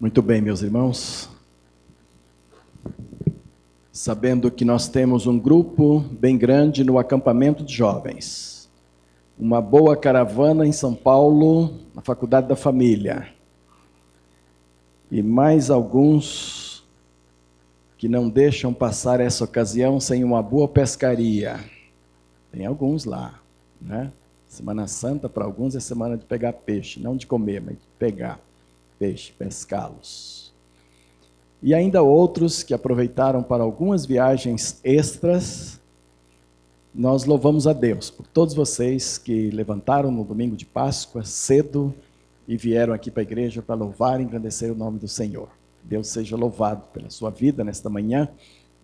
Muito bem, meus irmãos. Sabendo que nós temos um grupo bem grande no acampamento de jovens, uma boa caravana em São Paulo, na Faculdade da Família, e mais alguns que não deixam passar essa ocasião sem uma boa pescaria. Tem alguns lá, né? Semana Santa para alguns é semana de pegar peixe, não de comer, mas de pegar pescá-los. E ainda outros que aproveitaram para algumas viagens extras. Nós louvamos a Deus por todos vocês que levantaram no domingo de Páscoa cedo e vieram aqui para a igreja para louvar e engrandecer o nome do Senhor. Deus seja louvado pela sua vida nesta manhã,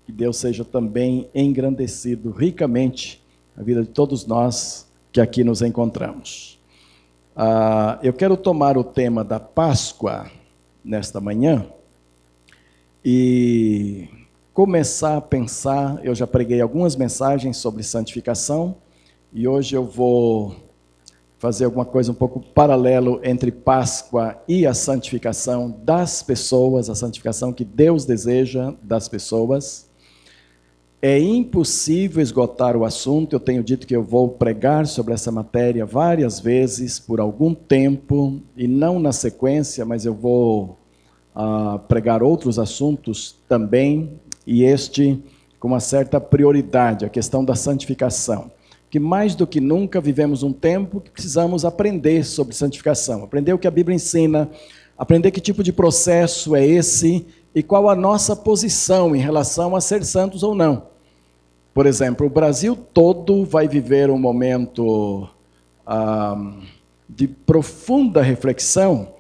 que Deus seja também engrandecido ricamente na vida de todos nós que aqui nos encontramos. Ah, eu quero tomar o tema da Páscoa nesta manhã e começar a pensar. Eu já preguei algumas mensagens sobre santificação e hoje eu vou fazer alguma coisa um pouco paralelo entre Páscoa e a santificação das pessoas, a santificação que Deus deseja das pessoas. É impossível esgotar o assunto. Eu tenho dito que eu vou pregar sobre essa matéria várias vezes por algum tempo, e não na sequência, mas eu vou uh, pregar outros assuntos também, e este com uma certa prioridade, a questão da santificação. Que mais do que nunca vivemos um tempo que precisamos aprender sobre santificação, aprender o que a Bíblia ensina, aprender que tipo de processo é esse e qual a nossa posição em relação a ser santos ou não. Por exemplo, o Brasil todo vai viver um momento de profunda reflexão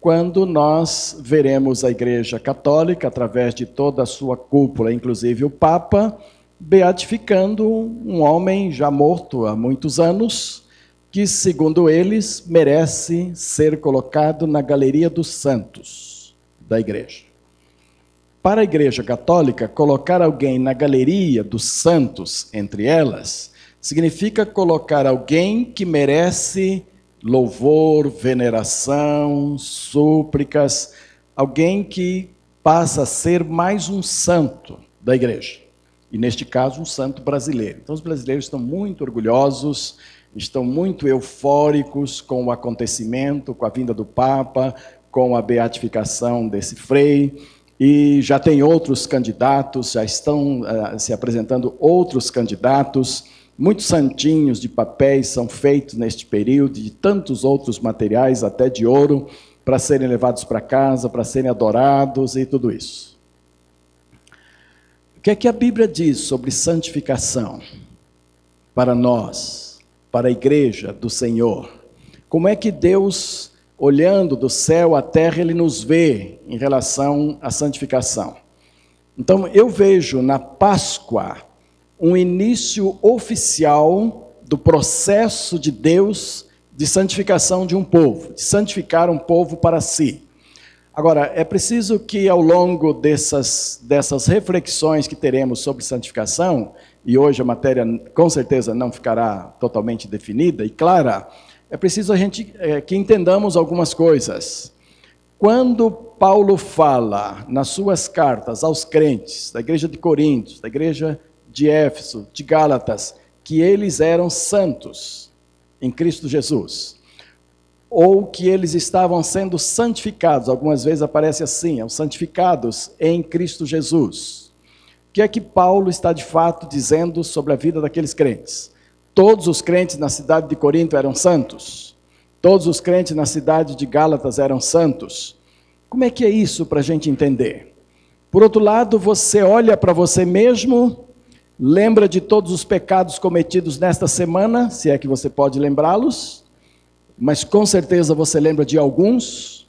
quando nós veremos a Igreja Católica, através de toda a sua cúpula, inclusive o Papa, beatificando um homem já morto há muitos anos, que, segundo eles, merece ser colocado na galeria dos santos da Igreja. Para a Igreja Católica, colocar alguém na galeria dos santos, entre elas, significa colocar alguém que merece louvor, veneração, súplicas, alguém que passa a ser mais um santo da igreja. E neste caso, um santo brasileiro. Então, os brasileiros estão muito orgulhosos, estão muito eufóricos com o acontecimento, com a vinda do Papa, com a beatificação desse frei e já tem outros candidatos, já estão uh, se apresentando outros candidatos. Muitos santinhos de papéis são feitos neste período, de tantos outros materiais, até de ouro, para serem levados para casa, para serem adorados e tudo isso. O que é que a Bíblia diz sobre santificação para nós, para a igreja do Senhor? Como é que Deus olhando do céu à terra, ele nos vê em relação à santificação. Então, eu vejo na Páscoa um início oficial do processo de Deus de santificação de um povo, de santificar um povo para si. Agora, é preciso que ao longo dessas, dessas reflexões que teremos sobre santificação, e hoje a matéria com certeza não ficará totalmente definida e clara, é preciso a gente é, que entendamos algumas coisas. Quando Paulo fala nas suas cartas aos crentes da igreja de Coríntios, da igreja de Éfeso, de Gálatas, que eles eram santos em Cristo Jesus, ou que eles estavam sendo santificados, algumas vezes aparece assim, são santificados em Cristo Jesus. O que é que Paulo está de fato dizendo sobre a vida daqueles crentes? Todos os crentes na cidade de Corinto eram santos. Todos os crentes na cidade de Gálatas eram santos. Como é que é isso para a gente entender? Por outro lado, você olha para você mesmo, lembra de todos os pecados cometidos nesta semana, se é que você pode lembrá-los, mas com certeza você lembra de alguns,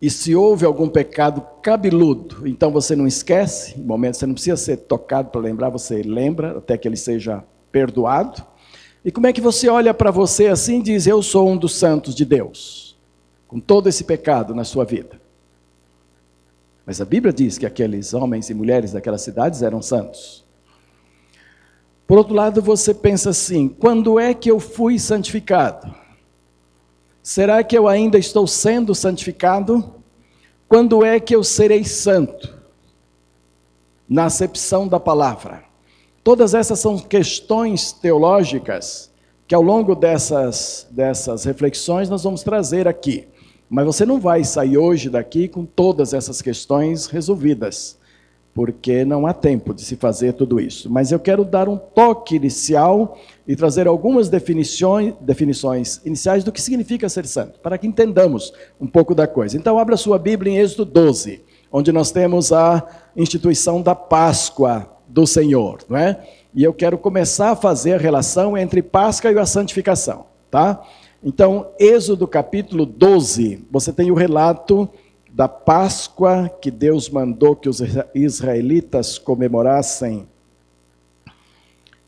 e se houve algum pecado cabeludo, então você não esquece, no momento você não precisa ser tocado para lembrar, você lembra até que ele seja perdoado. E como é que você olha para você assim e diz: Eu sou um dos santos de Deus, com todo esse pecado na sua vida? Mas a Bíblia diz que aqueles homens e mulheres daquelas cidades eram santos. Por outro lado, você pensa assim: quando é que eu fui santificado? Será que eu ainda estou sendo santificado? Quando é que eu serei santo? Na acepção da palavra. Todas essas são questões teológicas que ao longo dessas, dessas reflexões nós vamos trazer aqui. Mas você não vai sair hoje daqui com todas essas questões resolvidas, porque não há tempo de se fazer tudo isso. Mas eu quero dar um toque inicial e trazer algumas definições, definições iniciais do que significa ser santo, para que entendamos um pouco da coisa. Então, abra sua Bíblia em Êxodo 12, onde nós temos a instituição da Páscoa do Senhor, não é? E eu quero começar a fazer a relação entre Páscoa e a santificação, tá? Então, Êxodo capítulo 12, você tem o relato da Páscoa que Deus mandou que os israelitas comemorassem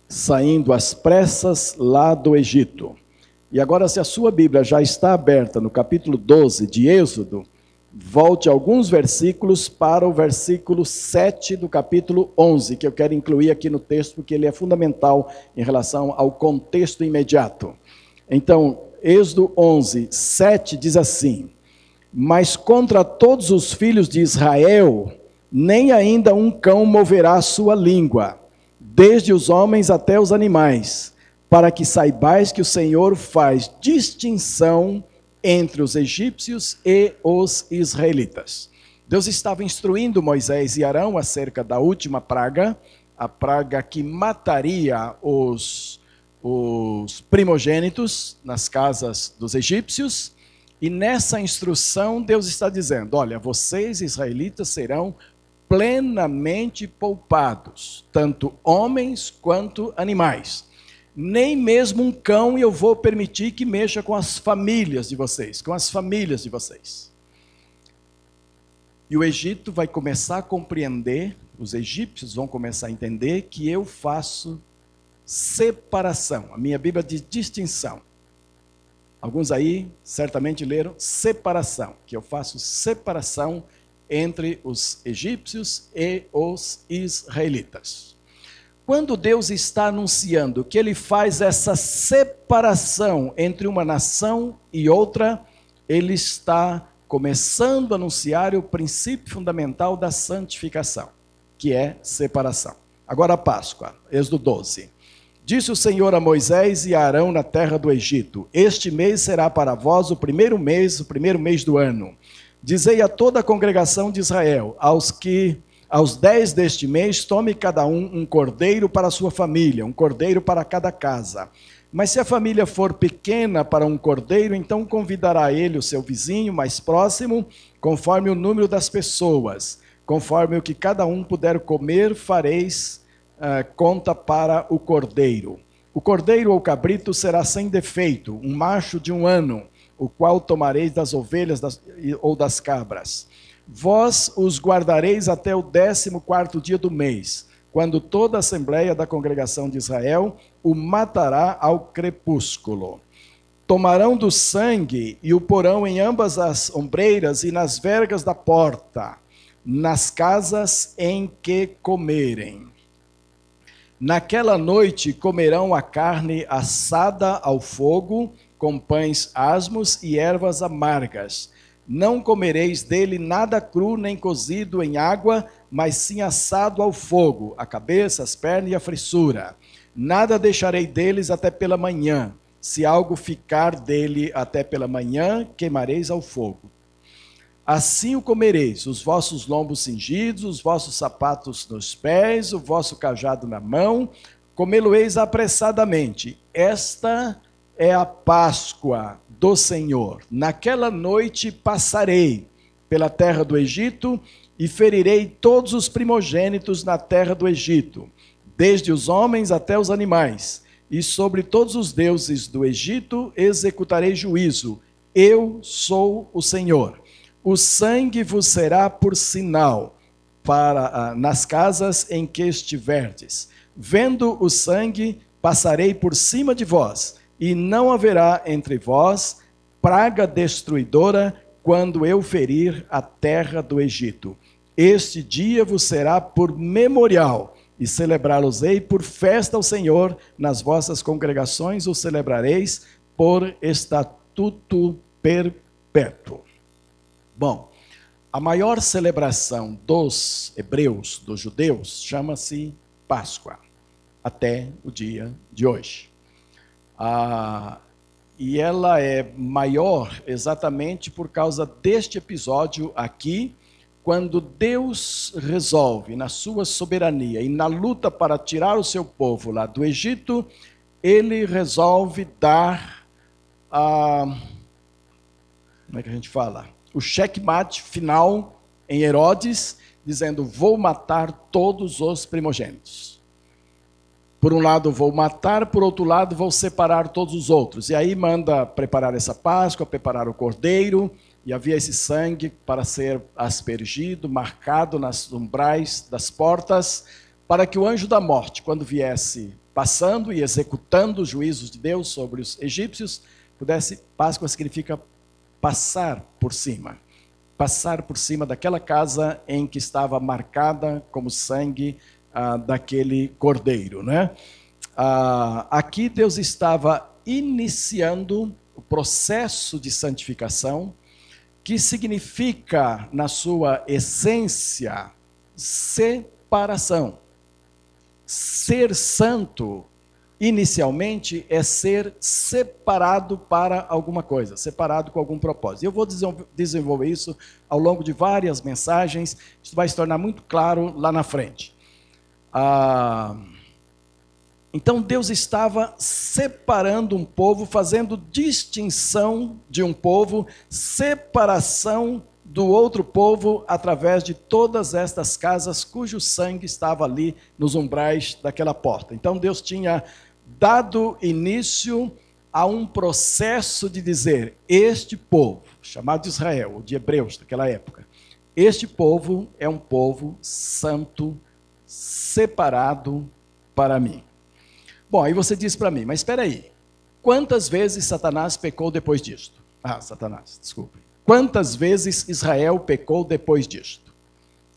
saindo às pressas lá do Egito. E agora, se a sua Bíblia já está aberta no capítulo 12 de Êxodo, volte alguns versículos para o versículo 7 do capítulo 11, que eu quero incluir aqui no texto, porque ele é fundamental em relação ao contexto imediato. Então, Êxodo 11, 7 diz assim: Mas contra todos os filhos de Israel, nem ainda um cão moverá sua língua, desde os homens até os animais, para que saibais que o Senhor faz distinção entre os egípcios e os israelitas. Deus estava instruindo Moisés e Arão acerca da última praga, a praga que mataria os, os primogênitos nas casas dos egípcios. E nessa instrução, Deus está dizendo: Olha, vocês, israelitas, serão plenamente poupados, tanto homens quanto animais nem mesmo um cão eu vou permitir que mexa com as famílias de vocês, com as famílias de vocês. E o Egito vai começar a compreender, os egípcios vão começar a entender que eu faço separação. A minha Bíblia diz distinção. Alguns aí certamente leram separação, que eu faço separação entre os egípcios e os israelitas. Quando Deus está anunciando que ele faz essa separação entre uma nação e outra, ele está começando a anunciar o princípio fundamental da santificação, que é separação. Agora a Páscoa, Êxodo 12. Disse o Senhor a Moisés e a Arão na terra do Egito: Este mês será para vós o primeiro mês, o primeiro mês do ano. Dizei a toda a congregação de Israel, aos que aos dez deste mês, tome cada um um cordeiro para a sua família, um cordeiro para cada casa. Mas se a família for pequena para um cordeiro, então convidará ele o seu vizinho mais próximo, conforme o número das pessoas. Conforme o que cada um puder comer, fareis uh, conta para o cordeiro. O cordeiro ou cabrito será sem defeito, um macho de um ano, o qual tomareis das ovelhas das, ou das cabras. Vós os guardareis até o décimo quarto dia do mês, quando toda a assembleia da congregação de Israel o matará ao crepúsculo. Tomarão do sangue e o porão em ambas as ombreiras e nas vergas da porta, nas casas em que comerem. Naquela noite comerão a carne assada ao fogo, com pães asmos e ervas amargas não comereis dele nada cru nem cozido em água, mas sim assado ao fogo, a cabeça, as pernas e a frissura. Nada deixarei deles até pela manhã. Se algo ficar dele até pela manhã, queimareis ao fogo. Assim o comereis, os vossos lombos cingidos, os vossos sapatos nos pés, o vosso cajado na mão, comê-lo-eis apressadamente. Esta é a Páscoa do Senhor. Naquela noite passarei pela terra do Egito e ferirei todos os primogênitos na terra do Egito, desde os homens até os animais, e sobre todos os deuses do Egito executarei juízo. Eu sou o Senhor. O sangue vos será por sinal para ah, nas casas em que estiverdes. Vendo o sangue, passarei por cima de vós e não haverá entre vós praga destruidora quando eu ferir a terra do Egito. Este dia vos será por memorial, e celebrá-los-ei por festa ao Senhor, nas vossas congregações o celebrareis por estatuto perpétuo. Bom, a maior celebração dos hebreus, dos judeus, chama-se Páscoa, até o dia de hoje. Ah, e ela é maior exatamente por causa deste episódio aqui, quando Deus resolve, na sua soberania e na luta para tirar o seu povo lá do Egito, ele resolve dar a. Como é que a gente fala? O checkmate final em Herodes, dizendo: Vou matar todos os primogênitos. Por um lado vou matar, por outro lado vou separar todos os outros. E aí manda preparar essa Páscoa, preparar o cordeiro, e havia esse sangue para ser aspergido, marcado nas umbrais das portas, para que o anjo da morte, quando viesse passando e executando os juízos de Deus sobre os egípcios, pudesse, Páscoa significa passar por cima. Passar por cima daquela casa em que estava marcada como sangue ah, daquele cordeiro. Né? Ah, aqui Deus estava iniciando o processo de santificação que significa, na sua essência, separação. Ser santo, inicialmente, é ser separado para alguma coisa, separado com algum propósito. Eu vou desenvolver isso ao longo de várias mensagens, isso vai se tornar muito claro lá na frente. Ah então Deus estava separando um povo, fazendo distinção de um povo, separação do outro povo através de todas estas casas cujo sangue estava ali nos umbrais daquela porta. Então Deus tinha dado início a um processo de dizer: este povo, chamado de Israel, ou de Hebreus daquela época, este povo é um povo santo, separado para mim. Bom, aí você diz para mim, mas espera aí, quantas vezes Satanás pecou depois disto? Ah, Satanás, desculpe. Quantas vezes Israel pecou depois disto?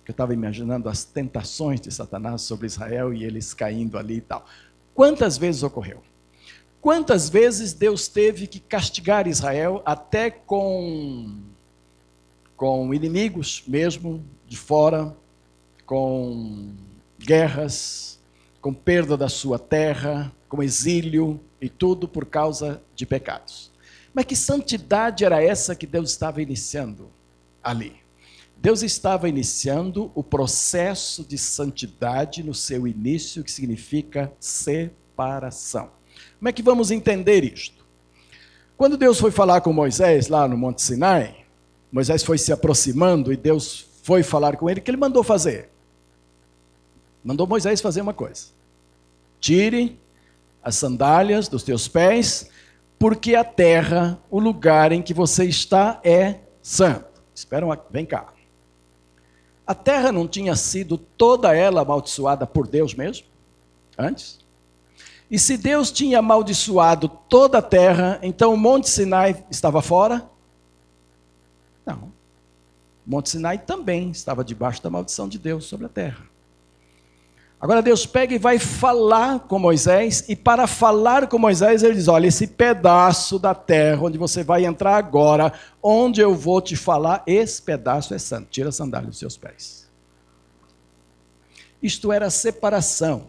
Eu estava imaginando as tentações de Satanás sobre Israel e eles caindo ali e tal. Quantas vezes ocorreu? Quantas vezes Deus teve que castigar Israel até com com inimigos mesmo de fora, com guerras, com perda da sua terra, com exílio e tudo por causa de pecados. Mas que santidade era essa que Deus estava iniciando ali? Deus estava iniciando o processo de santidade no seu início, que significa separação. Como é que vamos entender isto? Quando Deus foi falar com Moisés lá no Monte Sinai, Moisés foi se aproximando e Deus foi falar com ele, o que ele mandou fazer? mandou Moisés fazer uma coisa: tire as sandálias dos teus pés, porque a terra, o lugar em que você está, é santo. Espera, vem cá. A terra não tinha sido toda ela amaldiçoada por Deus mesmo? Antes? E se Deus tinha amaldiçoado toda a terra, então o Monte Sinai estava fora? Não. O Monte Sinai também estava debaixo da maldição de Deus sobre a terra. Agora Deus pega e vai falar com Moisés, e para falar com Moisés, ele diz: Olha, esse pedaço da terra onde você vai entrar agora, onde eu vou te falar, esse pedaço é santo. Tira a sandália dos seus pés. Isto era separação.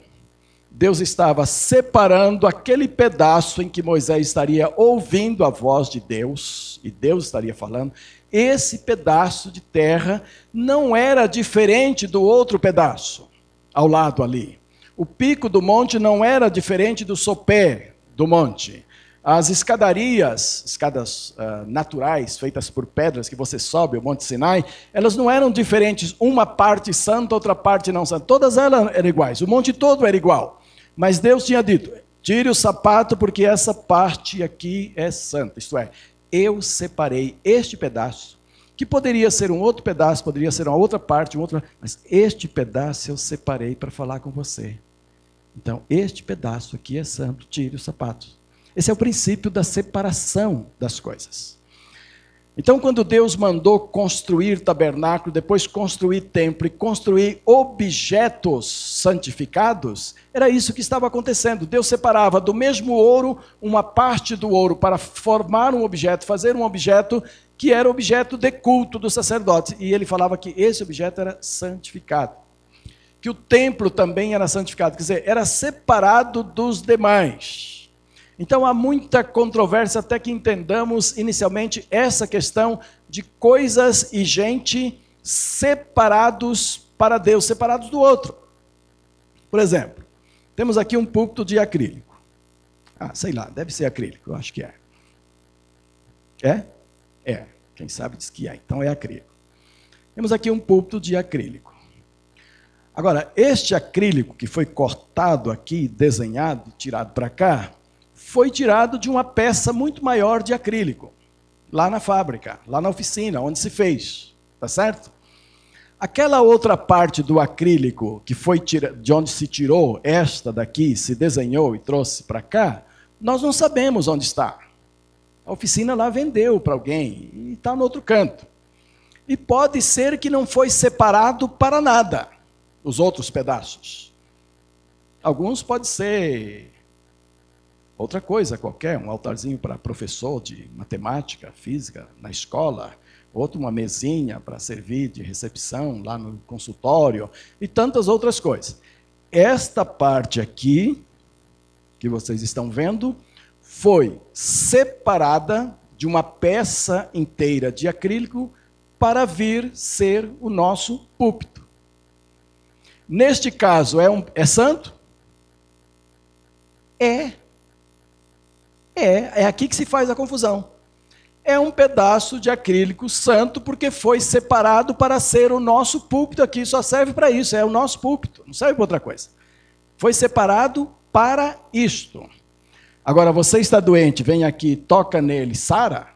Deus estava separando aquele pedaço em que Moisés estaria ouvindo a voz de Deus, e Deus estaria falando. Esse pedaço de terra não era diferente do outro pedaço ao lado ali. O pico do monte não era diferente do sopé do monte. As escadarias, escadas uh, naturais feitas por pedras que você sobe, o Monte Sinai, elas não eram diferentes, uma parte santa, outra parte não santa. Todas elas eram iguais, o monte todo era igual. Mas Deus tinha dito: tire o sapato, porque essa parte aqui é santa. Isto é, eu separei este pedaço que poderia ser um outro pedaço, poderia ser uma outra parte, um outro, mas este pedaço eu separei para falar com você. Então, este pedaço aqui é santo, tire os sapatos. Esse é o princípio da separação das coisas. Então, quando Deus mandou construir tabernáculo, depois construir templo e construir objetos santificados, era isso que estava acontecendo. Deus separava do mesmo ouro uma parte do ouro para formar um objeto, fazer um objeto que era objeto de culto do sacerdote. E ele falava que esse objeto era santificado. Que o templo também era santificado, quer dizer, era separado dos demais. Então há muita controvérsia até que entendamos inicialmente essa questão de coisas e gente separados para Deus, separados do outro. Por exemplo, temos aqui um púlpito de acrílico. Ah, sei lá, deve ser acrílico, eu acho que é. É? Quem sabe diz que é, então é acrílico. Temos aqui um púlpito de acrílico. Agora, este acrílico que foi cortado aqui, desenhado, tirado para cá, foi tirado de uma peça muito maior de acrílico, lá na fábrica, lá na oficina, onde se fez. Tá certo? Aquela outra parte do acrílico que foi tira, de onde se tirou, esta daqui, se desenhou e trouxe para cá, nós não sabemos onde está. A oficina lá vendeu para alguém e está no outro canto. E pode ser que não foi separado para nada, os outros pedaços. Alguns pode ser outra coisa qualquer, um altarzinho para professor de matemática, física na escola, outro uma mesinha para servir de recepção lá no consultório e tantas outras coisas. Esta parte aqui que vocês estão vendo foi separada de uma peça inteira de acrílico para vir ser o nosso púlpito. Neste caso, é, um, é santo? É. É, é aqui que se faz a confusão. É um pedaço de acrílico santo, porque foi separado para ser o nosso púlpito aqui, só serve para isso, é o nosso púlpito, não serve para outra coisa. Foi separado para isto. Agora, você está doente, vem aqui, toca nele, sara?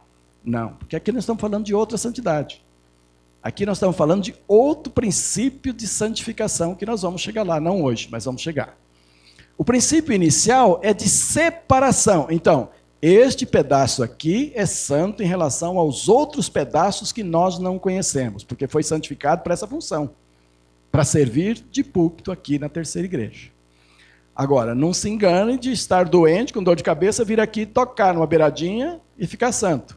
Não, porque aqui nós estamos falando de outra santidade. Aqui nós estamos falando de outro princípio de santificação que nós vamos chegar lá, não hoje, mas vamos chegar. O princípio inicial é de separação. Então, este pedaço aqui é santo em relação aos outros pedaços que nós não conhecemos, porque foi santificado para essa função para servir de púlpito aqui na terceira igreja. Agora, não se engane de estar doente, com dor de cabeça, vir aqui tocar numa beiradinha e ficar santo.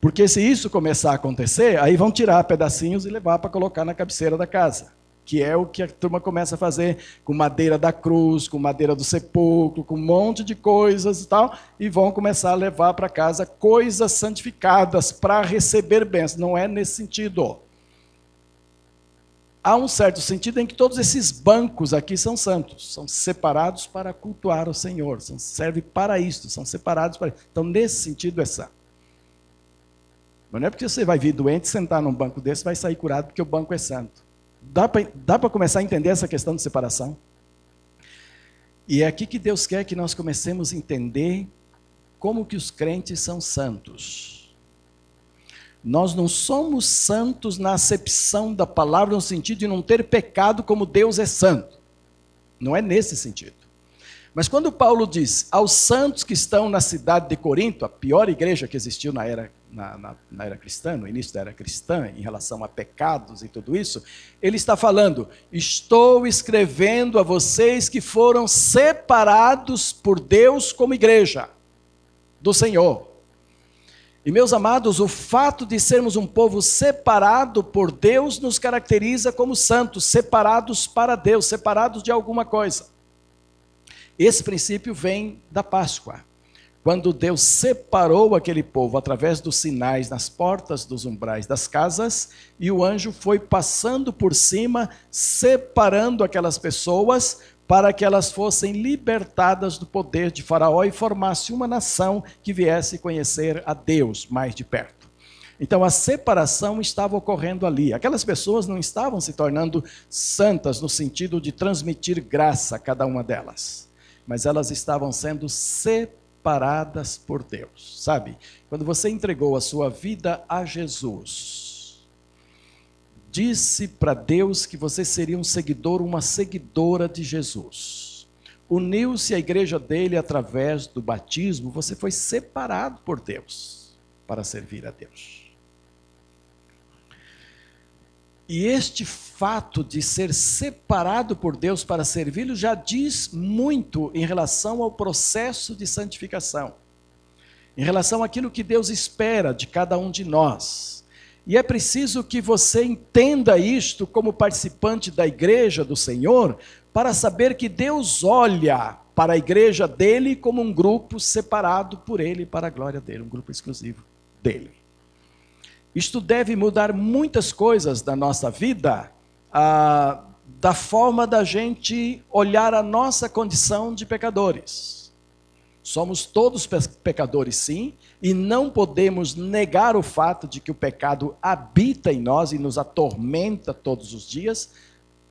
Porque se isso começar a acontecer, aí vão tirar pedacinhos e levar para colocar na cabeceira da casa que é o que a turma começa a fazer com madeira da cruz, com madeira do sepulcro, com um monte de coisas e tal, e vão começar a levar para casa coisas santificadas para receber bênçãos. Não é nesse sentido. Há um certo sentido em que todos esses bancos aqui são santos, são separados para cultuar o Senhor, são, servem para isto, são separados para. Então, nesse sentido, é santo. Mas não é porque você vai vir doente, sentar num banco desse, vai sair curado porque o banco é santo. Dá para começar a entender essa questão de separação? E é aqui que Deus quer que nós comecemos a entender como que os crentes são santos. Nós não somos santos na acepção da palavra, no sentido de não ter pecado como Deus é santo. Não é nesse sentido. Mas quando Paulo diz aos santos que estão na cidade de Corinto, a pior igreja que existiu na era na, na, na, era cristã, no início da era cristã, em relação a pecados e tudo isso, ele está falando: estou escrevendo a vocês que foram separados por Deus como igreja do Senhor. E meus amados, o fato de sermos um povo separado por Deus nos caracteriza como santos, separados para Deus, separados de alguma coisa. Esse princípio vem da Páscoa quando Deus separou aquele povo através dos sinais nas portas dos umbrais das casas, e o anjo foi passando por cima, separando aquelas pessoas para que elas fossem libertadas do poder de Faraó e formasse uma nação que viesse conhecer a Deus mais de perto. Então a separação estava ocorrendo ali. Aquelas pessoas não estavam se tornando santas no sentido de transmitir graça a cada uma delas, mas elas estavam sendo separadas por Deus. Sabe? Quando você entregou a sua vida a Jesus, disse para Deus que você seria um seguidor, uma seguidora de Jesus. Uniu-se à igreja dele através do batismo, você foi separado por Deus para servir a Deus. E este fato de ser separado por Deus para servi-lo já diz muito em relação ao processo de santificação, em relação àquilo que Deus espera de cada um de nós e é preciso que você entenda isto como participante da igreja do Senhor, para saber que Deus olha para a igreja dele como um grupo separado por ele para a glória dele, um grupo exclusivo dele. Isto deve mudar muitas coisas da nossa vida, ah, da forma da gente olhar a nossa condição de pecadores. Somos todos pecadores, sim, e não podemos negar o fato de que o pecado habita em nós e nos atormenta todos os dias,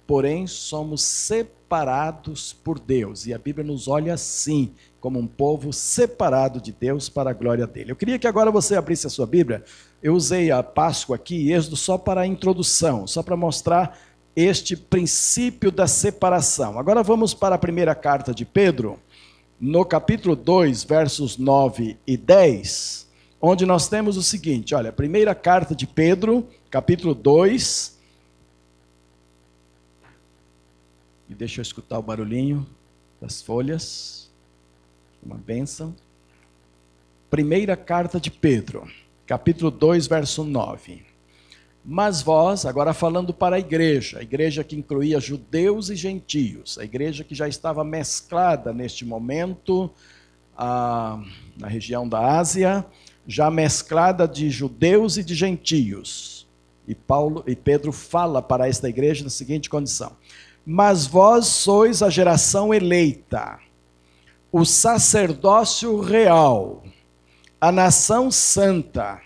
porém somos separados por Deus, e a Bíblia nos olha assim, como um povo separado de Deus para a glória dele. Eu queria que agora você abrisse a sua Bíblia eu usei a Páscoa aqui, Êxodo, só para a introdução, só para mostrar este princípio da separação. Agora vamos para a primeira carta de Pedro, no capítulo 2, versos 9 e 10, onde nós temos o seguinte: olha, primeira carta de Pedro, capítulo 2. E deixa eu escutar o barulhinho das folhas. Uma bênção. Primeira carta de Pedro capítulo 2, verso 9. Mas vós, agora falando para a igreja, a igreja que incluía judeus e gentios, a igreja que já estava mesclada neste momento na região da Ásia, já mesclada de judeus e de gentios. E Paulo e Pedro fala para esta igreja na seguinte condição: Mas vós sois a geração eleita, o sacerdócio real, a nação santa,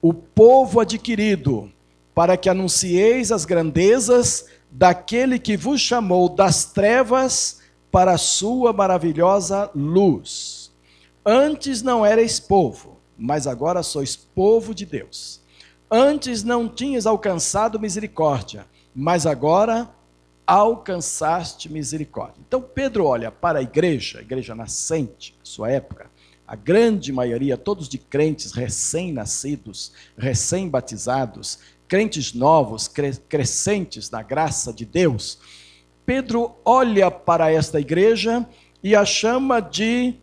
o povo adquirido, para que anuncieis as grandezas daquele que vos chamou das trevas para a sua maravilhosa luz. Antes não erais povo, mas agora sois povo de Deus. Antes não tinhas alcançado misericórdia, mas agora alcançaste misericórdia. Então Pedro olha para a igreja, a igreja nascente, sua época, a grande maioria, todos de crentes recém-nascidos, recém-batizados, crentes novos, cre crescentes na graça de Deus, Pedro olha para esta igreja e a chama de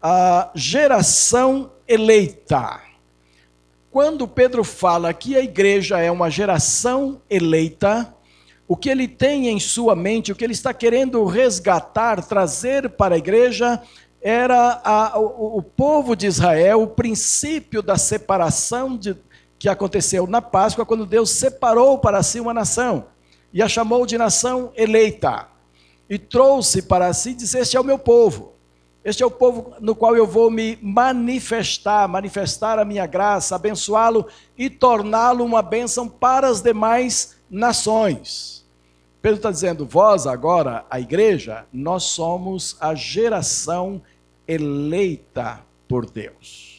a geração eleita. Quando Pedro fala que a igreja é uma geração eleita, o que ele tem em sua mente, o que ele está querendo resgatar, trazer para a igreja, era a, o, o, povo de Israel, o princípio da separação de, que aconteceu na Páscoa, quando Deus separou para si uma nação e a chamou de nação eleita e trouxe para si disse: Este é o meu povo. Este é o povo no qual eu vou me manifestar, manifestar a minha graça, abençoá-lo e torná-lo uma bênção para as demais nações. Pedro está dizendo: Vós agora, a igreja, nós somos a geração eleita por Deus.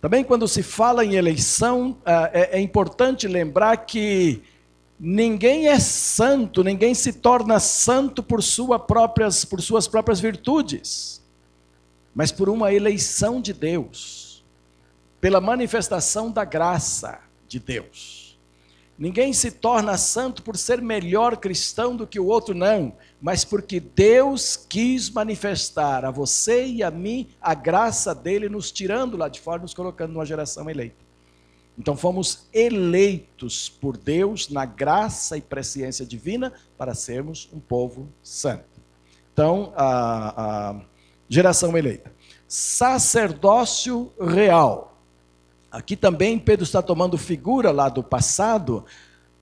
Também, quando se fala em eleição, ah, é, é importante lembrar que ninguém é santo, ninguém se torna santo por, sua próprias, por suas próprias virtudes, mas por uma eleição de Deus, pela manifestação da graça de Deus. Ninguém se torna santo por ser melhor cristão do que o outro, não, mas porque Deus quis manifestar a você e a mim a graça dele, nos tirando lá de fora, nos colocando numa geração eleita. Então fomos eleitos por Deus na graça e presciência divina para sermos um povo santo. Então, a, a geração eleita. Sacerdócio real. Aqui também Pedro está tomando figura lá do passado,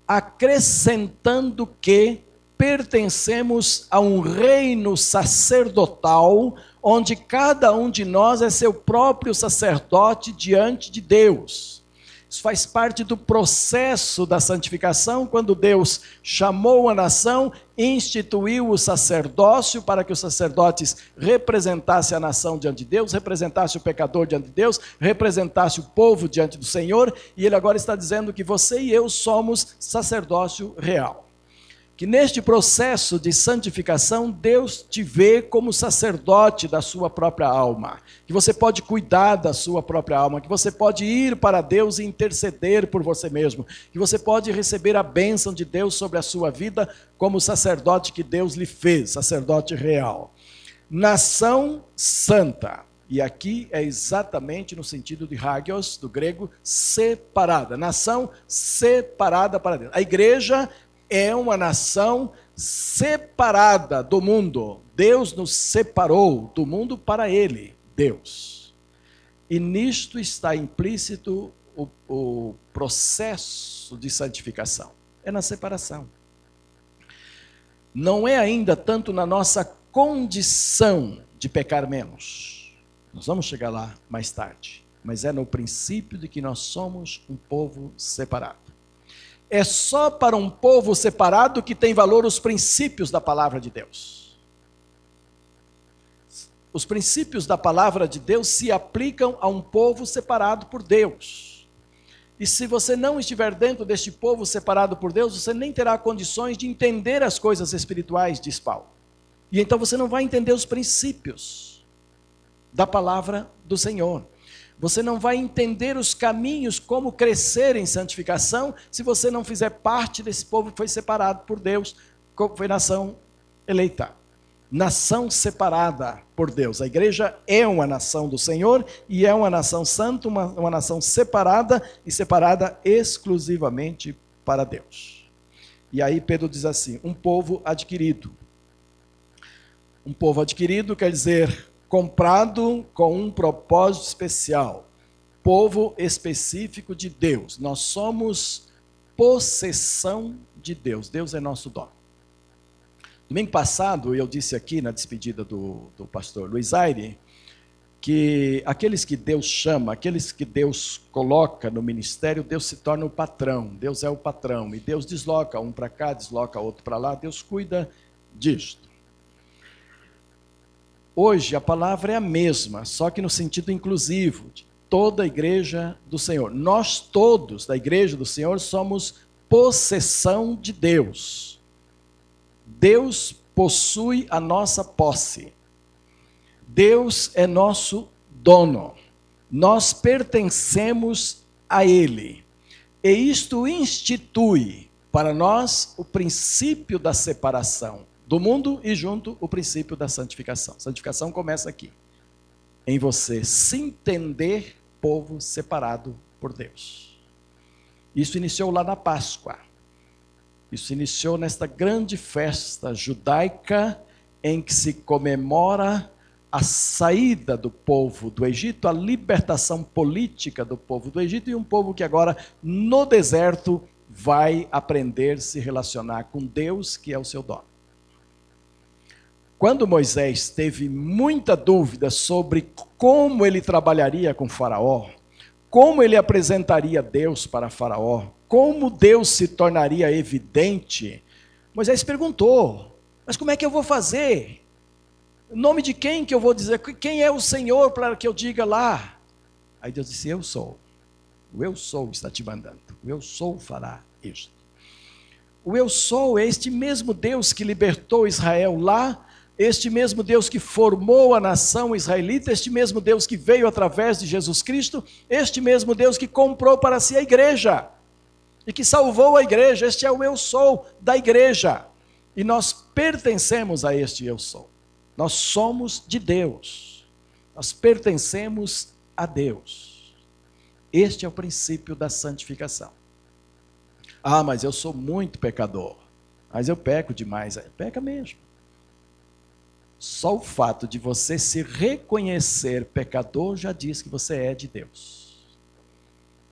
acrescentando que pertencemos a um reino sacerdotal, onde cada um de nós é seu próprio sacerdote diante de Deus. Isso faz parte do processo da santificação, quando Deus chamou a nação, instituiu o sacerdócio para que os sacerdotes representassem a nação diante de Deus, representassem o pecador diante de Deus, representassem o povo diante do Senhor, e ele agora está dizendo que você e eu somos sacerdócio real. Que neste processo de santificação, Deus te vê como sacerdote da sua própria alma, que você pode cuidar da sua própria alma, que você pode ir para Deus e interceder por você mesmo, que você pode receber a bênção de Deus sobre a sua vida como sacerdote que Deus lhe fez, sacerdote real. Nação santa. E aqui é exatamente no sentido de hagios, do grego, separada. Nação separada para Deus. A igreja é uma nação separada do mundo. Deus nos separou do mundo para Ele, Deus. E nisto está implícito o, o processo de santificação. É na separação. Não é ainda tanto na nossa condição de pecar menos. Nós vamos chegar lá mais tarde. Mas é no princípio de que nós somos um povo separado. É só para um povo separado que tem valor os princípios da palavra de Deus. Os princípios da palavra de Deus se aplicam a um povo separado por Deus. E se você não estiver dentro deste povo separado por Deus, você nem terá condições de entender as coisas espirituais, diz Paulo. E então você não vai entender os princípios da palavra do Senhor. Você não vai entender os caminhos como crescer em santificação se você não fizer parte desse povo que foi separado por Deus, foi nação eleita. Nação separada por Deus. A igreja é uma nação do Senhor e é uma nação santa, uma, uma nação separada e separada exclusivamente para Deus. E aí Pedro diz assim: um povo adquirido. Um povo adquirido quer dizer comprado com um propósito especial, povo específico de Deus. Nós somos possessão de Deus. Deus é nosso dono. Domingo passado, eu disse aqui na despedida do, do pastor Luiz Aire, que aqueles que Deus chama, aqueles que Deus coloca no ministério, Deus se torna o patrão, Deus é o patrão, e Deus desloca um para cá, desloca outro para lá, Deus cuida disto. Hoje a palavra é a mesma, só que no sentido inclusivo, de toda a igreja do Senhor. Nós todos da igreja do Senhor somos possessão de Deus. Deus possui a nossa posse. Deus é nosso dono. Nós pertencemos a Ele. E isto institui para nós o princípio da separação do mundo e junto o princípio da santificação. Santificação começa aqui, em você se entender povo separado por Deus. Isso iniciou lá na Páscoa. Isso iniciou nesta grande festa judaica em que se comemora a saída do povo do Egito, a libertação política do povo do Egito e um povo que agora no deserto vai aprender a se relacionar com Deus, que é o seu dono. Quando Moisés teve muita dúvida sobre como ele trabalharia com Faraó, como ele apresentaria Deus para Faraó, como Deus se tornaria evidente, Moisés perguntou: Mas como é que eu vou fazer? Em nome de quem que eu vou dizer? Quem é o Senhor para que eu diga lá? Aí Deus disse: Eu sou. O eu sou está te mandando. O eu sou fará isto. O eu sou é este mesmo Deus que libertou Israel lá este mesmo Deus que formou a nação israelita, este mesmo Deus que veio através de Jesus Cristo, este mesmo Deus que comprou para si a igreja e que salvou a igreja, este é o eu sou da igreja. E nós pertencemos a este eu sou. Nós somos de Deus. Nós pertencemos a Deus. Este é o princípio da santificação. Ah, mas eu sou muito pecador. Mas eu peco demais. Peca mesmo. Só o fato de você se reconhecer pecador já diz que você é de Deus.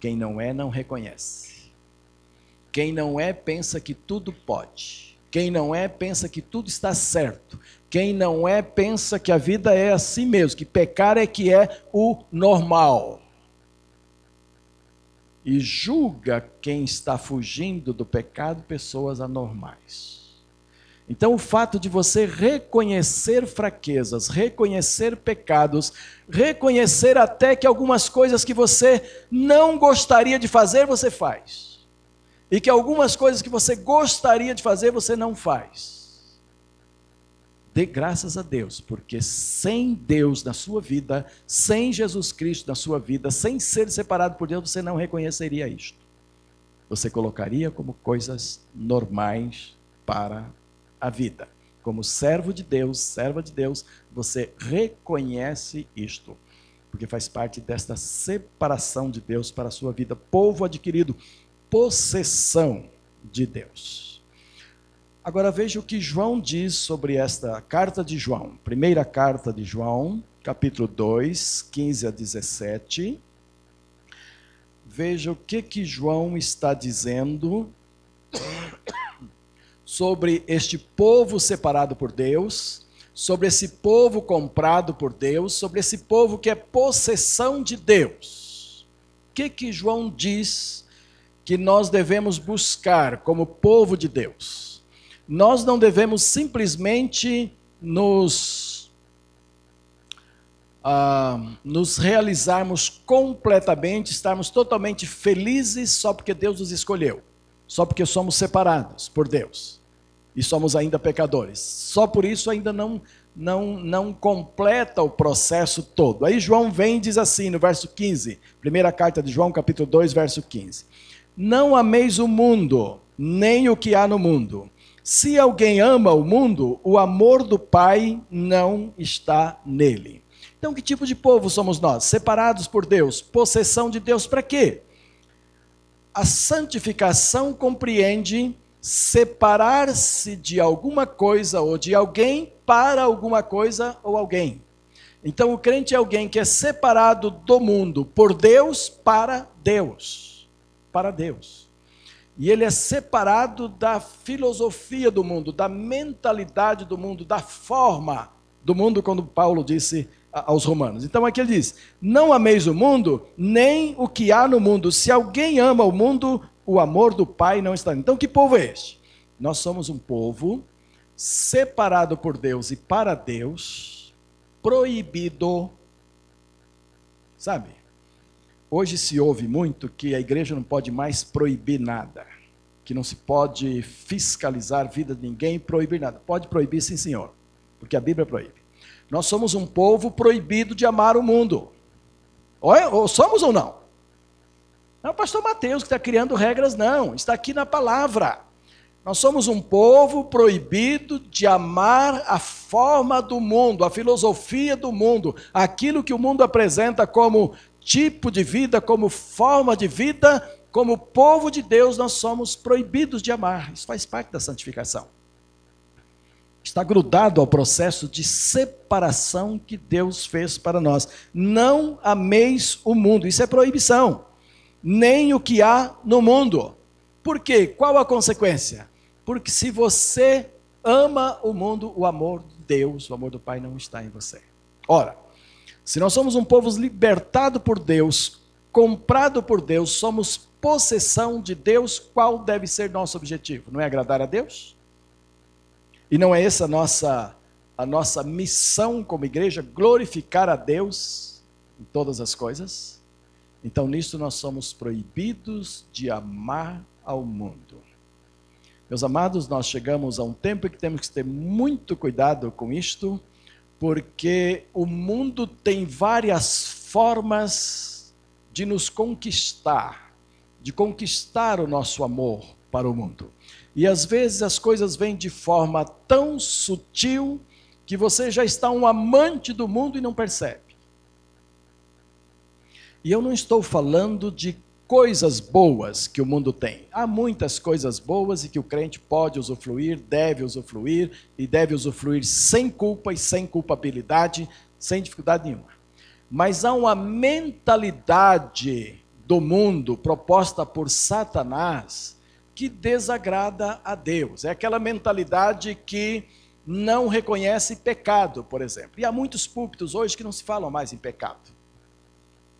Quem não é, não reconhece. Quem não é, pensa que tudo pode. Quem não é, pensa que tudo está certo. Quem não é, pensa que a vida é assim mesmo, que pecar é que é o normal. E julga quem está fugindo do pecado pessoas anormais. Então, o fato de você reconhecer fraquezas, reconhecer pecados, reconhecer até que algumas coisas que você não gostaria de fazer, você faz. e que algumas coisas que você gostaria de fazer você não faz. Dê graças a Deus, porque sem Deus na sua vida, sem Jesus Cristo na sua vida, sem ser separado por Deus, você não reconheceria isto. Você colocaria como coisas normais para a vida. Como servo de Deus, serva de Deus, você reconhece isto porque faz parte desta separação de Deus para a sua vida, povo adquirido, possessão de Deus. Agora veja o que João diz sobre esta carta de João. Primeira carta de João, capítulo 2, 15 a 17. Veja o que que João está dizendo sobre este povo separado por Deus sobre esse povo comprado por Deus, sobre esse povo que é possessão de Deus. O que que João diz que nós devemos buscar como povo de Deus? Nós não devemos simplesmente nos uh, nos realizarmos completamente, estarmos totalmente felizes só porque Deus nos escolheu, só porque somos separados por Deus e somos ainda pecadores. Só por isso ainda não não não completa o processo todo. Aí João vem e diz assim no verso 15, primeira carta de João, capítulo 2, verso 15. Não ameis o mundo, nem o que há no mundo. Se alguém ama o mundo, o amor do Pai não está nele. Então, que tipo de povo somos nós? Separados por Deus, possessão de Deus para quê? A santificação compreende separar-se de alguma coisa ou de alguém para alguma coisa ou alguém. Então o crente é alguém que é separado do mundo por Deus para Deus. Para Deus. E ele é separado da filosofia do mundo, da mentalidade do mundo, da forma do mundo, quando Paulo disse aos romanos. Então aqui ele diz: Não ameis o mundo, nem o que há no mundo. Se alguém ama o mundo, o amor do Pai não está. Então, que povo é este? Nós somos um povo separado por Deus e para Deus, proibido. Sabe? Hoje se ouve muito que a igreja não pode mais proibir nada, que não se pode fiscalizar a vida de ninguém, proibir nada. Pode proibir, sim, senhor, porque a Bíblia proíbe. Nós somos um povo proibido de amar o mundo. Ou, ou somos ou não? Não é o pastor Mateus que está criando regras, não. Está aqui na palavra. Nós somos um povo proibido de amar a forma do mundo, a filosofia do mundo, aquilo que o mundo apresenta como tipo de vida, como forma de vida, como povo de Deus, nós somos proibidos de amar. Isso faz parte da santificação. Está grudado ao processo de separação que Deus fez para nós. Não ameis o mundo, isso é proibição nem o que há no mundo. Por quê? Qual a consequência? Porque se você ama o mundo, o amor de Deus, o amor do Pai não está em você. Ora, se nós somos um povo libertado por Deus, comprado por Deus, somos possessão de Deus, qual deve ser nosso objetivo? Não é agradar a Deus? E não é essa a nossa a nossa missão como igreja glorificar a Deus em todas as coisas? Então, nisso nós somos proibidos de amar ao mundo. Meus amados, nós chegamos a um tempo que temos que ter muito cuidado com isto, porque o mundo tem várias formas de nos conquistar, de conquistar o nosso amor para o mundo. E às vezes as coisas vêm de forma tão sutil que você já está um amante do mundo e não percebe. E eu não estou falando de coisas boas que o mundo tem. Há muitas coisas boas e que o crente pode usufruir, deve usufruir e deve usufruir sem culpa e sem culpabilidade, sem dificuldade nenhuma. Mas há uma mentalidade do mundo proposta por Satanás que desagrada a Deus. É aquela mentalidade que não reconhece pecado, por exemplo. E há muitos púlpitos hoje que não se falam mais em pecado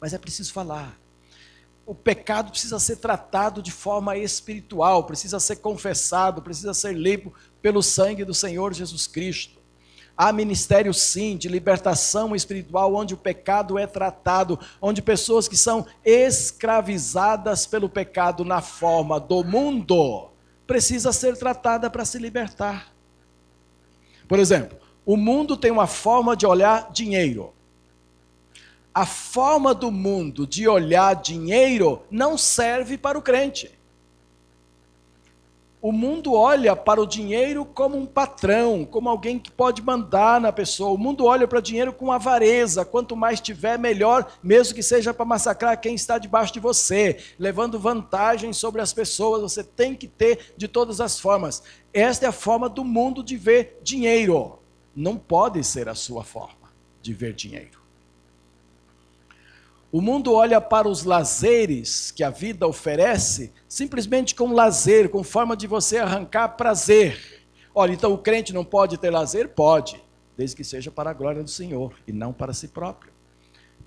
mas é preciso falar. O pecado precisa ser tratado de forma espiritual, precisa ser confessado, precisa ser limpo pelo sangue do Senhor Jesus Cristo. Há ministério, sim, de libertação espiritual, onde o pecado é tratado, onde pessoas que são escravizadas pelo pecado na forma do mundo, precisa ser tratada para se libertar. Por exemplo, o mundo tem uma forma de olhar dinheiro. A forma do mundo de olhar dinheiro não serve para o crente. O mundo olha para o dinheiro como um patrão, como alguém que pode mandar na pessoa. O mundo olha para o dinheiro com avareza. Quanto mais tiver, melhor, mesmo que seja para massacrar quem está debaixo de você, levando vantagem sobre as pessoas. Você tem que ter de todas as formas. Esta é a forma do mundo de ver dinheiro. Não pode ser a sua forma de ver dinheiro. O mundo olha para os lazeres que a vida oferece simplesmente como lazer, com forma de você arrancar prazer. Olha, então o crente não pode ter lazer? Pode, desde que seja para a glória do Senhor e não para si próprio.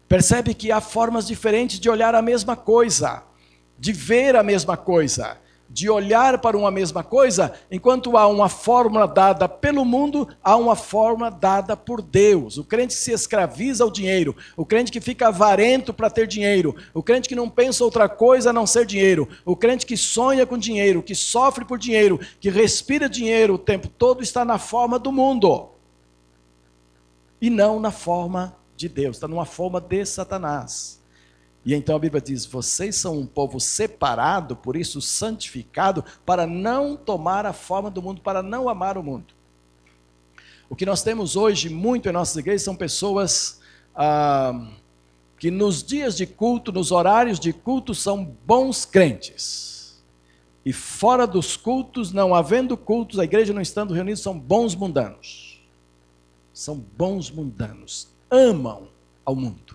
Percebe que há formas diferentes de olhar a mesma coisa, de ver a mesma coisa de olhar para uma mesma coisa, enquanto há uma fórmula dada pelo mundo, há uma forma dada por Deus. O crente que se escraviza ao dinheiro, o crente que fica avarento para ter dinheiro, o crente que não pensa outra coisa a não ser dinheiro, o crente que sonha com dinheiro, que sofre por dinheiro, que respira dinheiro o tempo todo, está na forma do mundo e não na forma de Deus, está numa forma de Satanás. E então a Bíblia diz: vocês são um povo separado, por isso santificado, para não tomar a forma do mundo, para não amar o mundo. O que nós temos hoje muito em nossas igrejas são pessoas ah, que nos dias de culto, nos horários de culto, são bons crentes. E fora dos cultos, não havendo cultos, a igreja não estando reunida, são bons mundanos. São bons mundanos. Amam ao mundo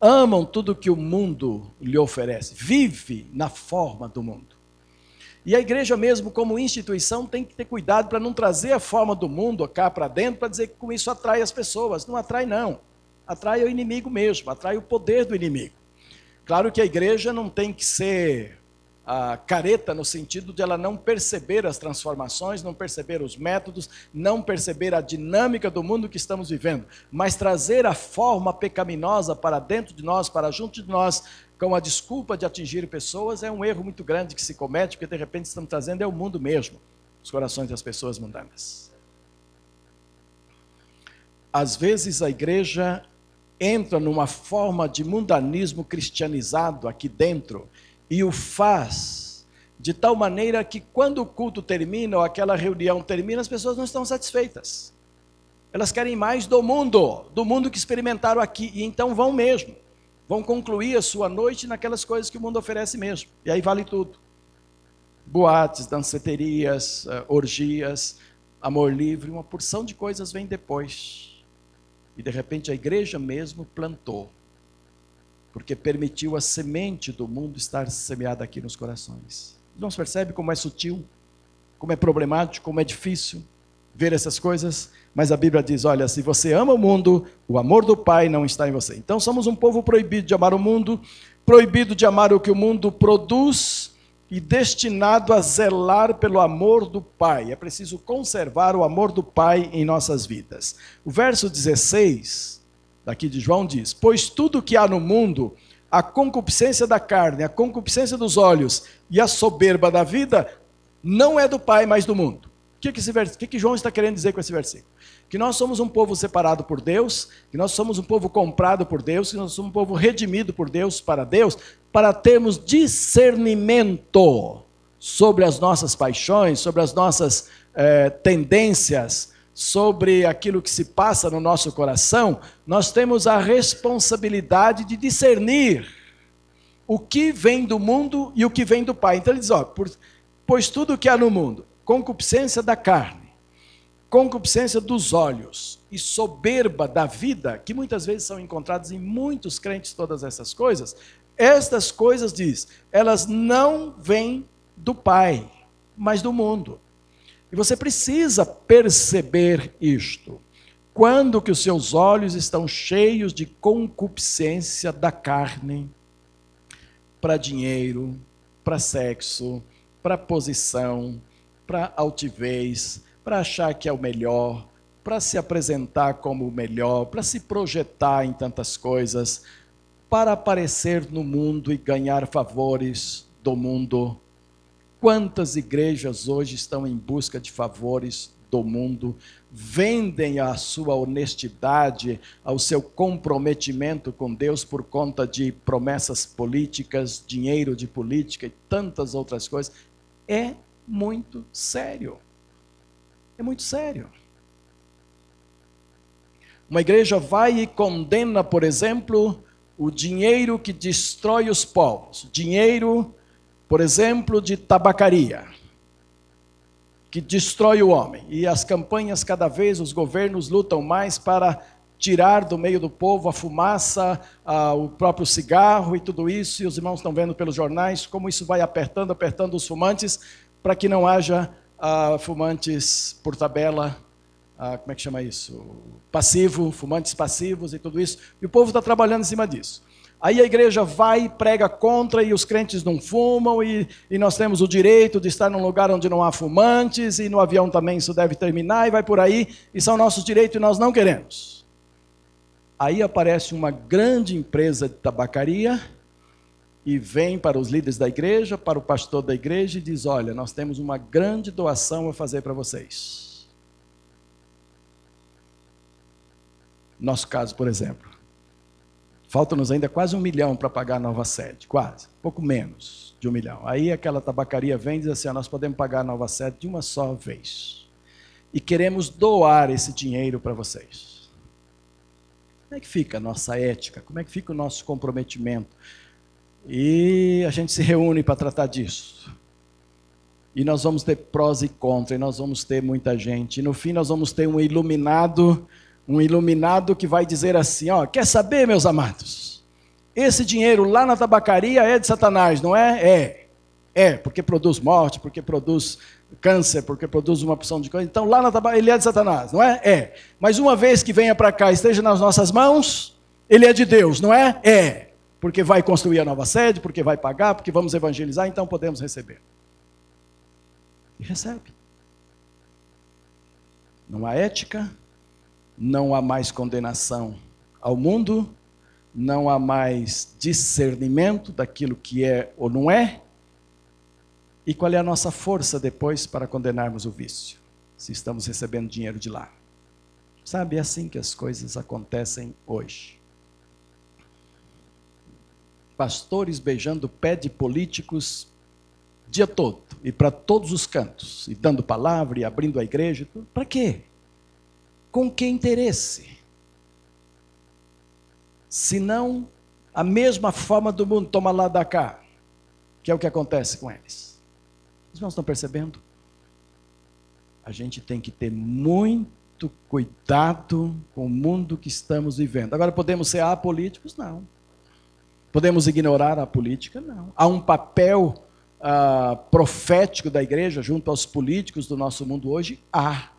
amam tudo que o mundo lhe oferece, vive na forma do mundo. E a igreja mesmo como instituição tem que ter cuidado para não trazer a forma do mundo cá para dentro para dizer que com isso atrai as pessoas. Não atrai não. Atrai o inimigo mesmo, atrai o poder do inimigo. Claro que a igreja não tem que ser a careta no sentido de ela não perceber as transformações, não perceber os métodos, não perceber a dinâmica do mundo que estamos vivendo, mas trazer a forma pecaminosa para dentro de nós, para junto de nós, com a desculpa de atingir pessoas, é um erro muito grande que se comete, porque de repente estamos trazendo é o mundo mesmo, os corações das pessoas mundanas. Às vezes a igreja entra numa forma de mundanismo cristianizado aqui dentro, e o faz de tal maneira que quando o culto termina ou aquela reunião termina, as pessoas não estão satisfeitas. Elas querem mais do mundo, do mundo que experimentaram aqui, e então vão mesmo. Vão concluir a sua noite naquelas coisas que o mundo oferece mesmo. E aí vale tudo. Boates, danceterias, eh, orgias, amor livre, uma porção de coisas vem depois. E de repente a igreja mesmo plantou porque permitiu a semente do mundo estar semeada aqui nos corações. Não se percebe como é sutil, como é problemático, como é difícil ver essas coisas? Mas a Bíblia diz: olha, se você ama o mundo, o amor do Pai não está em você. Então somos um povo proibido de amar o mundo, proibido de amar o que o mundo produz e destinado a zelar pelo amor do Pai. É preciso conservar o amor do Pai em nossas vidas. O verso 16 daqui de João diz: Pois tudo que há no mundo, a concupiscência da carne, a concupiscência dos olhos e a soberba da vida, não é do Pai, mas do mundo. O que, que, esse vers... o que, que João está querendo dizer com esse versículo? Que nós somos um povo separado por Deus, que nós somos um povo comprado por Deus, que nós somos um povo redimido por Deus para Deus, para termos discernimento sobre as nossas paixões, sobre as nossas eh, tendências, sobre aquilo que se passa no nosso coração, nós temos a responsabilidade de discernir o que vem do mundo e o que vem do Pai. Então ele diz: ó, pois tudo que há no mundo, concupiscência da carne, concupiscência dos olhos e soberba da vida, que muitas vezes são encontradas em muitos crentes, todas essas coisas, estas coisas, diz, elas não vêm do Pai, mas do mundo. E você precisa perceber isto. Quando que os seus olhos estão cheios de concupiscência da carne para dinheiro, para sexo, para posição, para altivez, para achar que é o melhor, para se apresentar como o melhor, para se projetar em tantas coisas, para aparecer no mundo e ganhar favores do mundo. Quantas igrejas hoje estão em busca de favores do mundo, vendem a sua honestidade, ao seu comprometimento com Deus por conta de promessas políticas, dinheiro de política e tantas outras coisas. É muito sério. É muito sério. Uma igreja vai e condena, por exemplo, o dinheiro que destrói os povos, dinheiro, por exemplo, de tabacaria, que destrói o homem. E as campanhas, cada vez, os governos lutam mais para tirar do meio do povo a fumaça, a, o próprio cigarro e tudo isso. E os irmãos estão vendo pelos jornais como isso vai apertando, apertando os fumantes, para que não haja a, fumantes por tabela ah, como é que chama isso? Passivo, fumantes passivos e tudo isso. E o povo está trabalhando em cima disso. Aí a igreja vai e prega contra e os crentes não fumam e, e, nós temos o direito de estar num lugar onde não há fumantes e no avião também isso deve terminar e vai por aí e são nossos direitos e nós não queremos. Aí aparece uma grande empresa de tabacaria e vem para os líderes da igreja, para o pastor da igreja e diz: Olha, nós temos uma grande doação a fazer para vocês Nosso caso, por exemplo. Falta-nos ainda quase um milhão para pagar a nova sede, quase, pouco menos de um milhão. Aí aquela tabacaria vem e diz assim: nós podemos pagar a nova sede de uma só vez. E queremos doar esse dinheiro para vocês. Como é que fica a nossa ética? Como é que fica o nosso comprometimento? E a gente se reúne para tratar disso. E nós vamos ter prós e contras, e nós vamos ter muita gente. E no fim nós vamos ter um iluminado um iluminado que vai dizer assim: ó, quer saber, meus amados? Esse dinheiro lá na tabacaria é de Satanás, não é? É. É, porque produz morte, porque produz câncer, porque produz uma opção de coisa. Então lá na tabacaria ele é de Satanás, não é? É. Mas uma vez que venha para cá, esteja nas nossas mãos, ele é de Deus, não é? É. Porque vai construir a nova sede, porque vai pagar, porque vamos evangelizar, então podemos receber. E recebe. Não há ética, não há mais condenação ao mundo, não há mais discernimento daquilo que é ou não é. E qual é a nossa força depois para condenarmos o vício? Se estamos recebendo dinheiro de lá. Sabe, é assim que as coisas acontecem hoje. Pastores beijando o pé de políticos dia todo e para todos os cantos, e dando palavra e abrindo a igreja. Para quê? Com que interesse? Se não a mesma forma do mundo toma lá da cá, que é o que acontece com eles. Os irmãos estão percebendo? A gente tem que ter muito cuidado com o mundo que estamos vivendo. Agora, podemos ser apolíticos? Não. Podemos ignorar a política? Não. Há um papel uh, profético da igreja junto aos políticos do nosso mundo hoje? Há.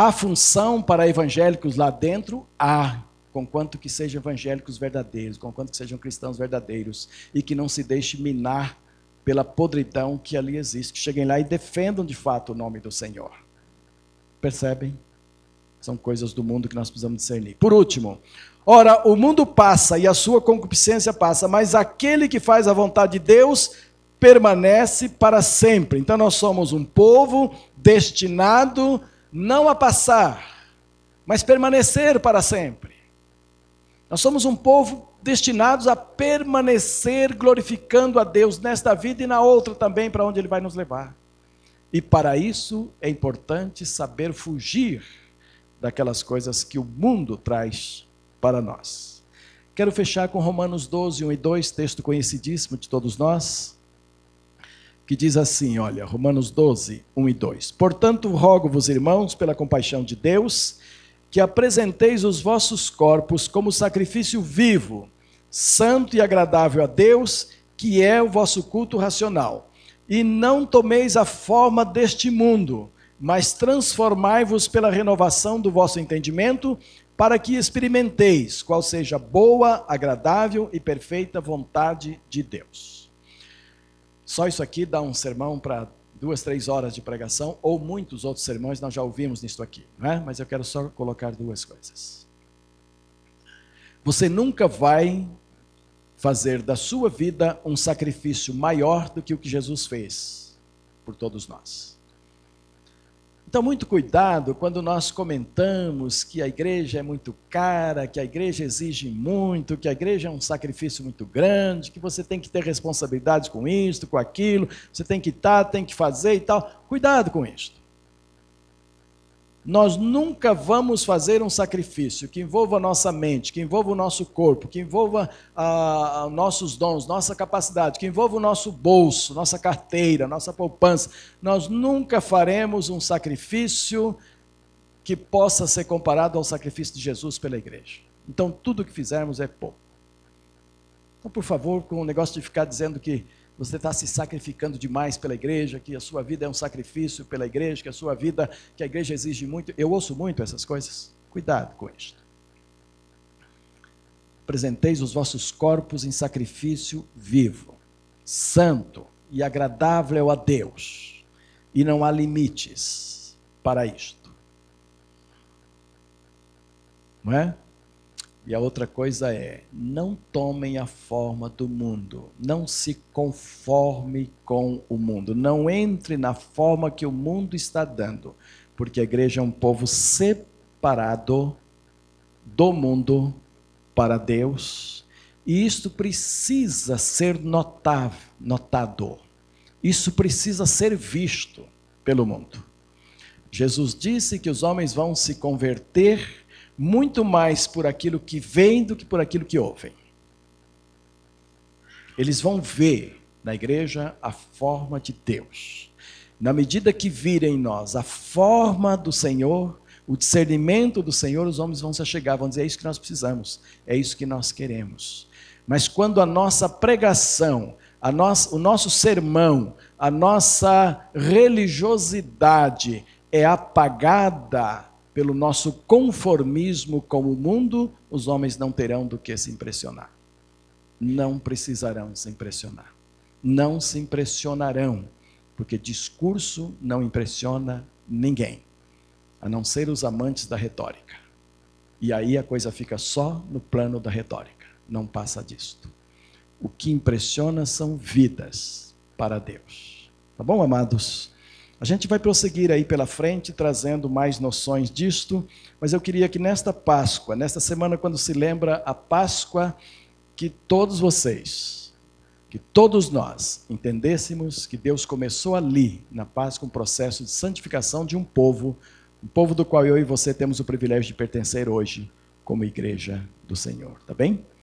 Há função para evangélicos lá dentro? Há, conquanto que sejam evangélicos verdadeiros, conquanto que sejam cristãos verdadeiros e que não se deixe minar pela podridão que ali existe, que cheguem lá e defendam de fato o nome do Senhor. Percebem? São coisas do mundo que nós precisamos discernir. Por último, ora, o mundo passa e a sua concupiscência passa, mas aquele que faz a vontade de Deus permanece para sempre. Então nós somos um povo destinado não a passar, mas permanecer para sempre. Nós somos um povo destinados a permanecer glorificando a Deus nesta vida e na outra também, para onde Ele vai nos levar. E para isso é importante saber fugir daquelas coisas que o mundo traz para nós. Quero fechar com Romanos 12, 1 e 2, texto conhecidíssimo de todos nós que diz assim, olha, Romanos 12, 1 e 2. Portanto, rogo-vos, irmãos, pela compaixão de Deus, que apresenteis os vossos corpos como sacrifício vivo, santo e agradável a Deus, que é o vosso culto racional. E não tomeis a forma deste mundo, mas transformai-vos pela renovação do vosso entendimento, para que experimenteis qual seja boa, agradável e perfeita vontade de Deus. Só isso aqui dá um sermão para duas, três horas de pregação, ou muitos outros sermões nós já ouvimos nisso aqui, né? mas eu quero só colocar duas coisas. Você nunca vai fazer da sua vida um sacrifício maior do que o que Jesus fez por todos nós. Então, muito cuidado quando nós comentamos que a igreja é muito cara, que a igreja exige muito, que a igreja é um sacrifício muito grande, que você tem que ter responsabilidades com isto, com aquilo, você tem que estar, tem que fazer e tal. Cuidado com isto. Nós nunca vamos fazer um sacrifício que envolva a nossa mente, que envolva o nosso corpo, que envolva ah, nossos dons, nossa capacidade, que envolva o nosso bolso, nossa carteira, nossa poupança. Nós nunca faremos um sacrifício que possa ser comparado ao sacrifício de Jesus pela igreja. Então, tudo que fizermos é pouco. Então, por favor, com o negócio de ficar dizendo que você está se sacrificando demais pela igreja, que a sua vida é um sacrifício pela igreja, que a sua vida, que a igreja exige muito. Eu ouço muito essas coisas. Cuidado com isto. Apresenteis os vossos corpos em sacrifício vivo, santo e agradável a Deus, e não há limites para isto. Não é? E a outra coisa é: não tomem a forma do mundo, não se conforme com o mundo, não entre na forma que o mundo está dando, porque a igreja é um povo separado do mundo para Deus, e isto precisa ser notável, notado. Isso precisa ser visto pelo mundo. Jesus disse que os homens vão se converter muito mais por aquilo que veem do que por aquilo que ouvem. Eles vão ver na igreja a forma de Deus. Na medida que virem em nós a forma do Senhor, o discernimento do Senhor, os homens vão se chegar, vão dizer: é isso que nós precisamos, é isso que nós queremos. Mas quando a nossa pregação, a nossa, o nosso sermão, a nossa religiosidade é apagada pelo nosso conformismo com o mundo, os homens não terão do que se impressionar. Não precisarão se impressionar. Não se impressionarão, porque discurso não impressiona ninguém, a não ser os amantes da retórica. E aí a coisa fica só no plano da retórica, não passa disto. O que impressiona são vidas para Deus. Tá bom, amados? A gente vai prosseguir aí pela frente, trazendo mais noções disto, mas eu queria que nesta Páscoa, nesta semana, quando se lembra a Páscoa, que todos vocês, que todos nós entendêssemos que Deus começou ali, na Páscoa, um processo de santificação de um povo, um povo do qual eu e você temos o privilégio de pertencer hoje, como igreja do Senhor, tá bem?